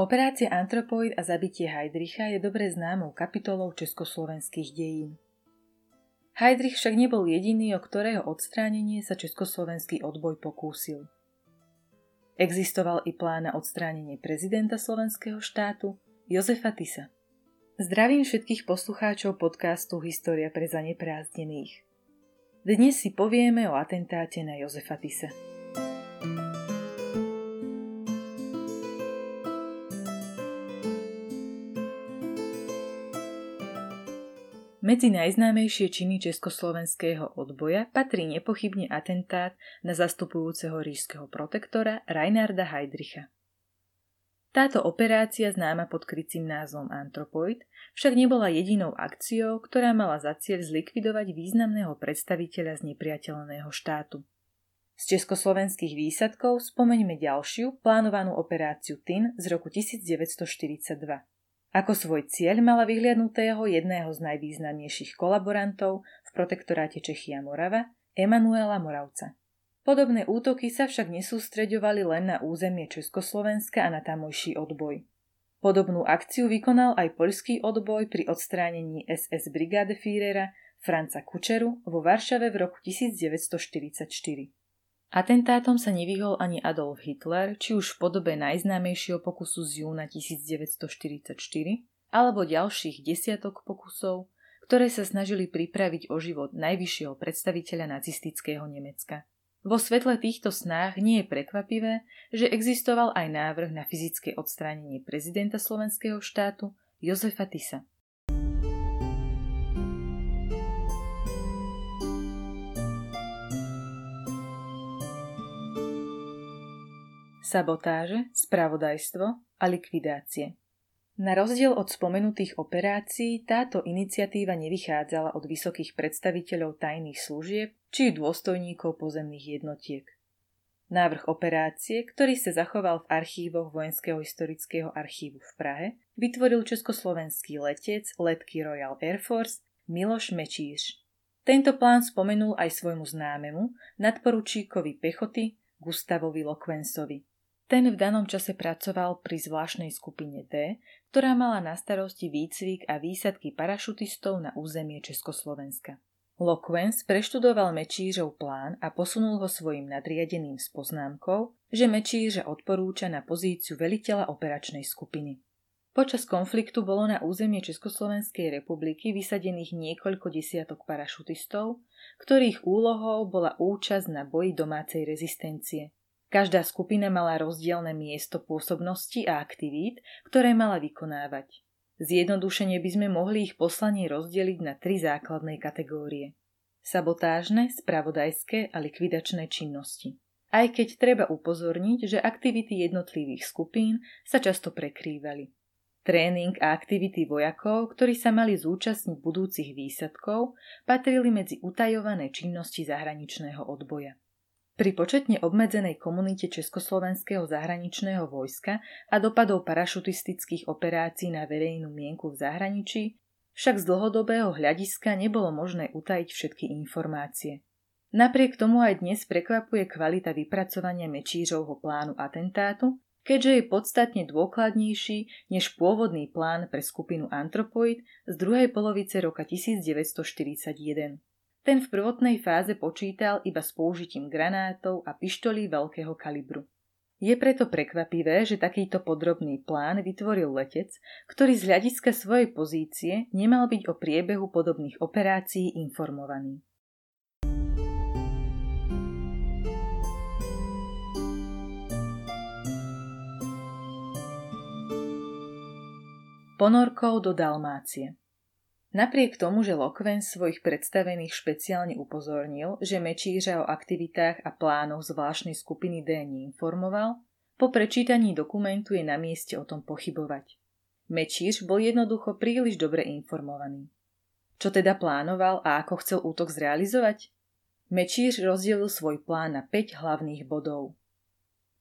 Operácia Antropoid a zabitie Heidricha je dobre známou kapitolou československých dejín. Heidrich však nebol jediný, o ktorého odstránenie sa československý odboj pokúsil. Existoval i plán na odstránenie prezidenta slovenského štátu Jozefa Tisa. Zdravím všetkých poslucháčov podcastu História pre zanepráznených. Dnes si povieme o atentáte na Jozefa Tisa. Medzi najznámejšie činy československého odboja patrí nepochybne atentát na zastupujúceho ríšskeho protektora Reinarda Heydricha. Táto operácia známa pod krycím názvom Antropoid však nebola jedinou akciou, ktorá mala za cieľ zlikvidovať významného predstaviteľa z nepriateľného štátu. Z československých výsadkov spomeňme ďalšiu plánovanú operáciu TIN z roku 1942. Ako svoj cieľ mala vyhliadnutého jedného z najvýznamnejších kolaborantov v protektoráte Čechy a Morava, Emanuela Moravca. Podobné útoky sa však nesústreďovali len na územie Československa a na tamojší odboj. Podobnú akciu vykonal aj poľský odboj pri odstránení SS brigáde Führera Franca Kučeru vo Varšave v roku 1944. Atentátom sa nevyhol ani Adolf Hitler, či už v podobe najznámejšieho pokusu z júna 1944, alebo ďalších desiatok pokusov, ktoré sa snažili pripraviť o život najvyššieho predstaviteľa nacistického Nemecka. Vo svetle týchto snách nie je prekvapivé, že existoval aj návrh na fyzické odstránenie prezidenta slovenského štátu Jozefa Tisa. Sabotáže, spravodajstvo a likvidácie. Na rozdiel od spomenutých operácií, táto iniciatíva nevychádzala od vysokých predstaviteľov tajných služieb či dôstojníkov pozemných jednotiek. Návrh operácie, ktorý sa zachoval v archívoch Vojenského historického archívu v Prahe, vytvoril československý letec letky Royal Air Force Miloš Mečíš. Tento plán spomenul aj svojmu známemu, nadporučíkovi pechoty Gustavovi Lokvensovi. Ten v danom čase pracoval pri zvláštnej skupine D, ktorá mala na starosti výcvik a výsadky parašutistov na územie Československa. Lokvens preštudoval Mečířov plán a posunul ho svojim nadriadeným s poznámkou, že Mečíře odporúča na pozíciu veliteľa operačnej skupiny. Počas konfliktu bolo na územie Československej republiky vysadených niekoľko desiatok parašutistov, ktorých úlohou bola účasť na boji domácej rezistencie – Každá skupina mala rozdielne miesto pôsobnosti a aktivít, ktoré mala vykonávať. Zjednodušene by sme mohli ich poslanie rozdeliť na tri základné kategórie. Sabotážne, spravodajské a likvidačné činnosti. Aj keď treba upozorniť, že aktivity jednotlivých skupín sa často prekrývali. Tréning a aktivity vojakov, ktorí sa mali zúčastniť budúcich výsadkov, patrili medzi utajované činnosti zahraničného odboja. Pri početne obmedzenej komunite Československého zahraničného vojska a dopadov parašutistických operácií na verejnú mienku v zahraničí však z dlhodobého hľadiska nebolo možné utajiť všetky informácie. Napriek tomu aj dnes prekvapuje kvalita vypracovania Mečířovho plánu atentátu, keďže je podstatne dôkladnejší než pôvodný plán pre skupinu Antropoid z druhej polovice roka 1941. Ten v prvotnej fáze počítal iba s použitím granátov a pištolí veľkého kalibru. Je preto prekvapivé, že takýto podrobný plán vytvoril letec, ktorý z hľadiska svojej pozície nemal byť o priebehu podobných operácií informovaný. Ponorkou do Dalmácie Napriek tomu, že Lokven svojich predstavených špeciálne upozornil, že Mečířa o aktivitách a plánoch zvláštnej skupiny D neinformoval, po prečítaní dokumentu je na mieste o tom pochybovať. Mečíř bol jednoducho príliš dobre informovaný. Čo teda plánoval a ako chcel útok zrealizovať? Mečíř rozdelil svoj plán na 5 hlavných bodov.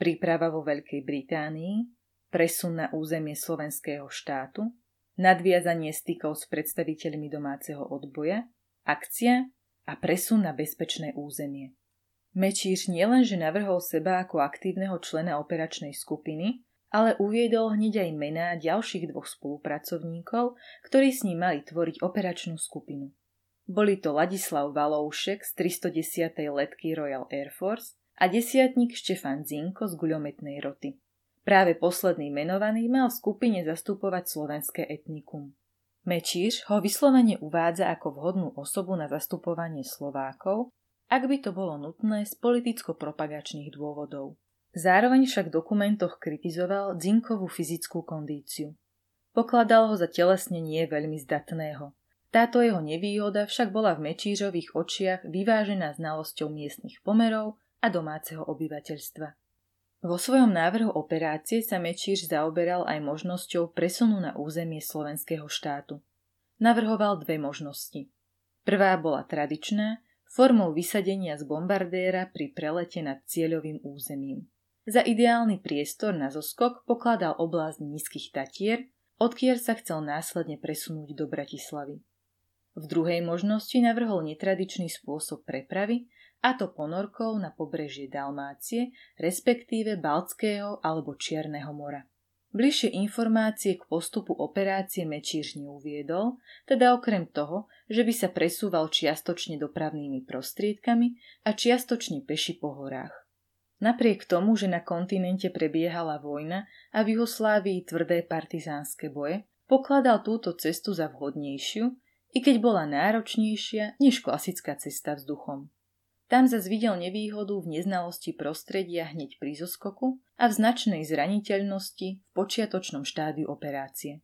Príprava vo Veľkej Británii, presun na územie slovenského štátu, nadviazanie stykov s predstaviteľmi domáceho odboja, akcia a presun na bezpečné územie. Mečíš nielenže navrhol seba ako aktívneho člena operačnej skupiny, ale uviedol hneď aj mená ďalších dvoch spolupracovníkov, ktorí s ním mali tvoriť operačnú skupinu. Boli to Ladislav Valoušek z 310. letky Royal Air Force a desiatník Štefan Zinko z guľometnej roty. Práve posledný menovaný mal v skupine zastupovať slovenské etnikum. Mečíš ho vyslovene uvádza ako vhodnú osobu na zastupovanie Slovákov, ak by to bolo nutné z politicko-propagačných dôvodov. Zároveň však v dokumentoch kritizoval Zinkovú fyzickú kondíciu. Pokladal ho za telesnenie veľmi zdatného. Táto jeho nevýhoda však bola v Mečířových očiach vyvážená znalosťou miestnych pomerov a domáceho obyvateľstva. Vo svojom návrhu operácie sa Mečíř zaoberal aj možnosťou presunu na územie slovenského štátu. Navrhoval dve možnosti. Prvá bola tradičná, formou vysadenia z bombardéra pri prelete nad cieľovým územím. Za ideálny priestor na zoskok pokladal oblasť nízkych Tatier, odkiaľ sa chcel následne presunúť do Bratislavy. V druhej možnosti navrhol netradičný spôsob prepravy, a to ponorkou na pobrežie Dalmácie, respektíve Baltského alebo Čierneho mora. Bližšie informácie k postupu operácie Mečíř neuviedol, teda okrem toho, že by sa presúval čiastočne dopravnými prostriedkami a čiastočne peši po horách. Napriek tomu, že na kontinente prebiehala vojna a v Juhoslávii tvrdé partizánske boje, pokladal túto cestu za vhodnejšiu, i keď bola náročnejšia než klasická cesta vzduchom. Tam zase videl nevýhodu v neznalosti prostredia hneď pri zoskoku a v značnej zraniteľnosti v počiatočnom štádiu operácie.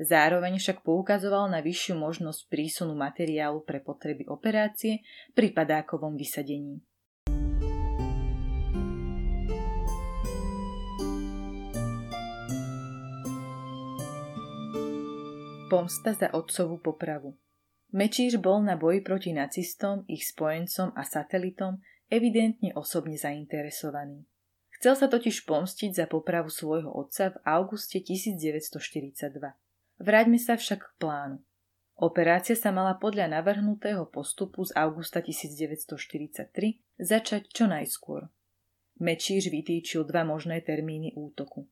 Zároveň však poukazoval na vyššiu možnosť prísunu materiálu pre potreby operácie pri padákovom vysadení. Pomsta za otcovú popravu. Mečíš bol na boji proti nacistom, ich spojencom a satelitom evidentne osobne zainteresovaný. Chcel sa totiž pomstiť za popravu svojho otca v auguste 1942. Vráťme sa však k plánu. Operácia sa mala podľa navrhnutého postupu z augusta 1943 začať čo najskôr. Mečíš vytýčil dva možné termíny útoku.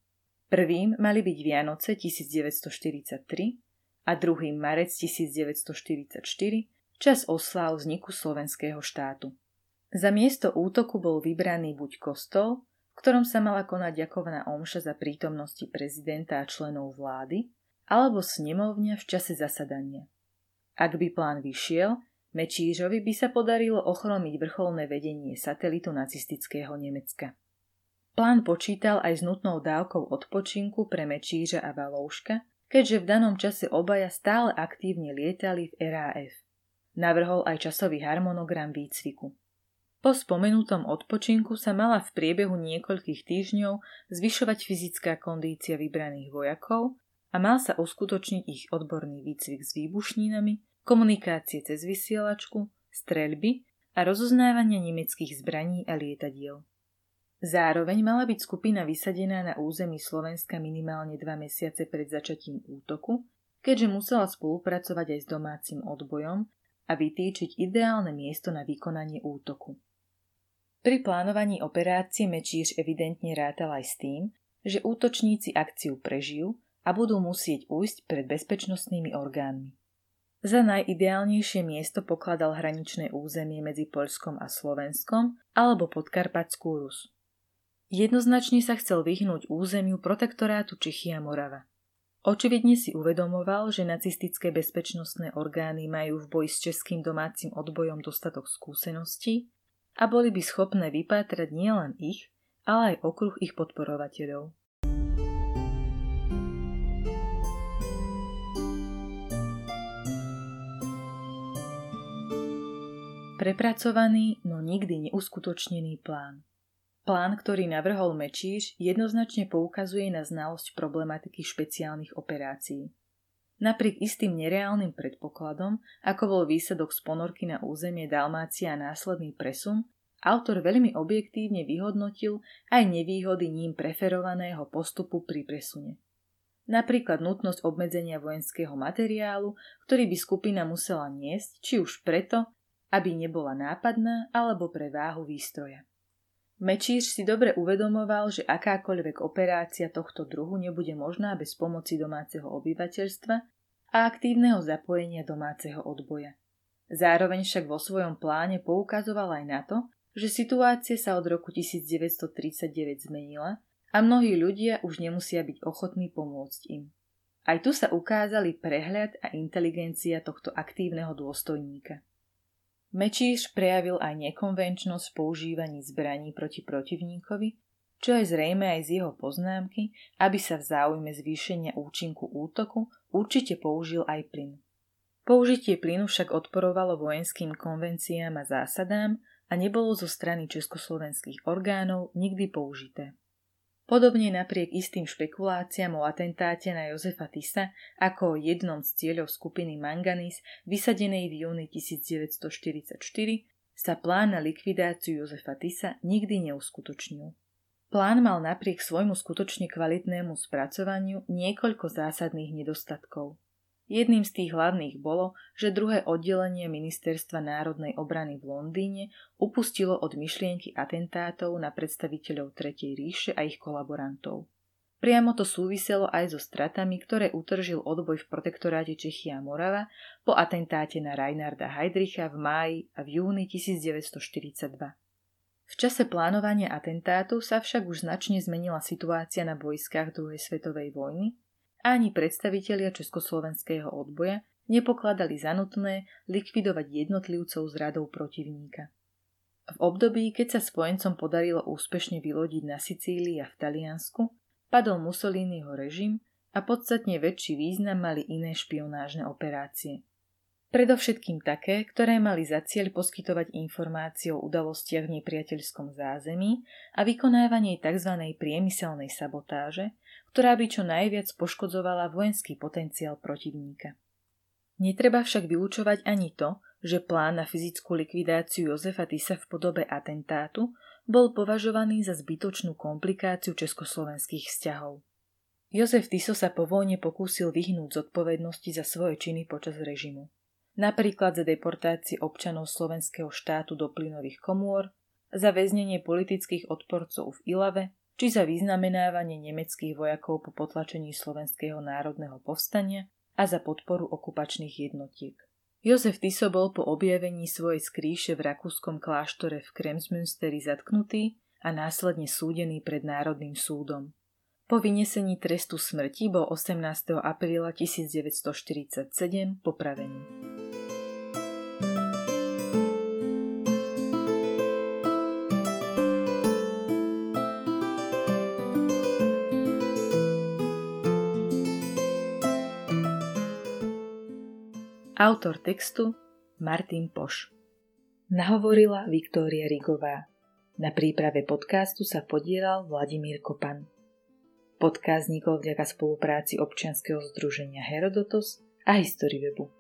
Prvým mali byť Vianoce 1943 a 2. marec 1944 čas osláv vzniku slovenského štátu. Za miesto útoku bol vybraný buď kostol, v ktorom sa mala konať ďakovaná omša za prítomnosti prezidenta a členov vlády, alebo snemovňa v čase zasadania. Ak by plán vyšiel, Mečířovi by sa podarilo ochromiť vrcholné vedenie satelitu nacistického Nemecka. Plán počítal aj s nutnou dávkou odpočinku pre Mečířa a Valouška, keďže v danom čase obaja stále aktívne lietali v RAF. Navrhol aj časový harmonogram výcviku. Po spomenutom odpočinku sa mala v priebehu niekoľkých týždňov zvyšovať fyzická kondícia vybraných vojakov a mal sa uskutočniť ich odborný výcvik s výbušninami, komunikácie cez vysielačku, streľby a rozoznávania nemeckých zbraní a lietadiel. Zároveň mala byť skupina vysadená na území Slovenska minimálne dva mesiace pred začatím útoku, keďže musela spolupracovať aj s domácim odbojom a vytýčiť ideálne miesto na vykonanie útoku. Pri plánovaní operácie Mečíř evidentne rátal aj s tým, že útočníci akciu prežijú a budú musieť ujsť pred bezpečnostnými orgánmi. Za najideálnejšie miesto pokladal hraničné územie medzi Poľskom a Slovenskom alebo podkarpatskú Rus. Jednoznačne sa chcel vyhnúť územiu protektorátu Čichy a Morava. Očividne si uvedomoval, že nacistické bezpečnostné orgány majú v boji s českým domácim odbojom dostatok skúseností a boli by schopné vypátrať nielen ich, ale aj okruh ich podporovateľov. Prepracovaný, no nikdy neuskutočnený plán. Plán, ktorý navrhol Mečíš, jednoznačne poukazuje na znalosť problematiky špeciálnych operácií. Napriek istým nereálnym predpokladom, ako bol výsledok z ponorky na územie Dalmácia a následný presun, autor veľmi objektívne vyhodnotil aj nevýhody ním preferovaného postupu pri presune. Napríklad nutnosť obmedzenia vojenského materiálu, ktorý by skupina musela niesť, či už preto, aby nebola nápadná, alebo pre váhu výstroja. Mečíš si dobre uvedomoval, že akákoľvek operácia tohto druhu nebude možná bez pomoci domáceho obyvateľstva a aktívneho zapojenia domáceho odboja. Zároveň však vo svojom pláne poukazoval aj na to, že situácia sa od roku 1939 zmenila a mnohí ľudia už nemusia byť ochotní pomôcť im. Aj tu sa ukázali prehľad a inteligencia tohto aktívneho dôstojníka. Mečíš prejavil aj nekonvenčnosť používaní zbraní proti protivníkovi, čo je zrejme aj z jeho poznámky, aby sa v záujme zvýšenia účinku útoku určite použil aj plyn. Použitie plynu však odporovalo vojenským konvenciám a zásadám a nebolo zo strany československých orgánov nikdy použité. Podobne napriek istým špekuláciám o atentáte na Jozefa Tisa ako o jednom z cieľov skupiny Manganis vysadenej v júni 1944 sa plán na likvidáciu Jozefa Tisa nikdy neuskutočnil. Plán mal napriek svojmu skutočne kvalitnému spracovaniu niekoľko zásadných nedostatkov. Jedným z tých hlavných bolo, že druhé oddelenie Ministerstva národnej obrany v Londýne upustilo od myšlienky atentátov na predstaviteľov Tretej ríše a ich kolaborantov. Priamo to súviselo aj so stratami, ktoré utržil odboj v protektoráte Čechia Morava po atentáte na Reinarda Heydricha v máji a v júni 1942. V čase plánovania atentátu sa však už značne zmenila situácia na boiskách druhej svetovej vojny ani predstavitelia československého odboja nepokladali za nutné likvidovať jednotlivcov z radou protivníka. V období, keď sa spojencom podarilo úspešne vylodiť na Sicílii a v Taliansku, padol Mussoliniho režim a podstatne väčší význam mali iné špionážne operácie. Predovšetkým také, ktoré mali za cieľ poskytovať informácie o udalostiach v nepriateľskom zázemí a vykonávanie tzv. priemyselnej sabotáže, ktorá by čo najviac poškodzovala vojenský potenciál protivníka. Netreba však vylúčovať ani to, že plán na fyzickú likvidáciu Jozefa Tisa v podobe atentátu bol považovaný za zbytočnú komplikáciu československých vzťahov. Jozef Tiso sa po vojne pokúsil vyhnúť zodpovednosti za svoje činy počas režimu. Napríklad za deportácie občanov slovenského štátu do plynových komôr, za väznenie politických odporcov v Ilave či za vyznamenávanie nemeckých vojakov po potlačení slovenského národného povstania a za podporu okupačných jednotiek. Jozef Tiso bol po objavení svojej skríše v rakúskom kláštore v Kremsmünsteri zatknutý a následne súdený pred Národným súdom. Po vynesení trestu smrti bol 18. apríla 1947 popravený. Autor textu Martin Poš. Nahovorila Viktória Rigová. Na príprave podcastu sa podielal Vladimír Kopan. Podcast vďaka spolupráci občianskeho združenia Herodotos a Historywebu.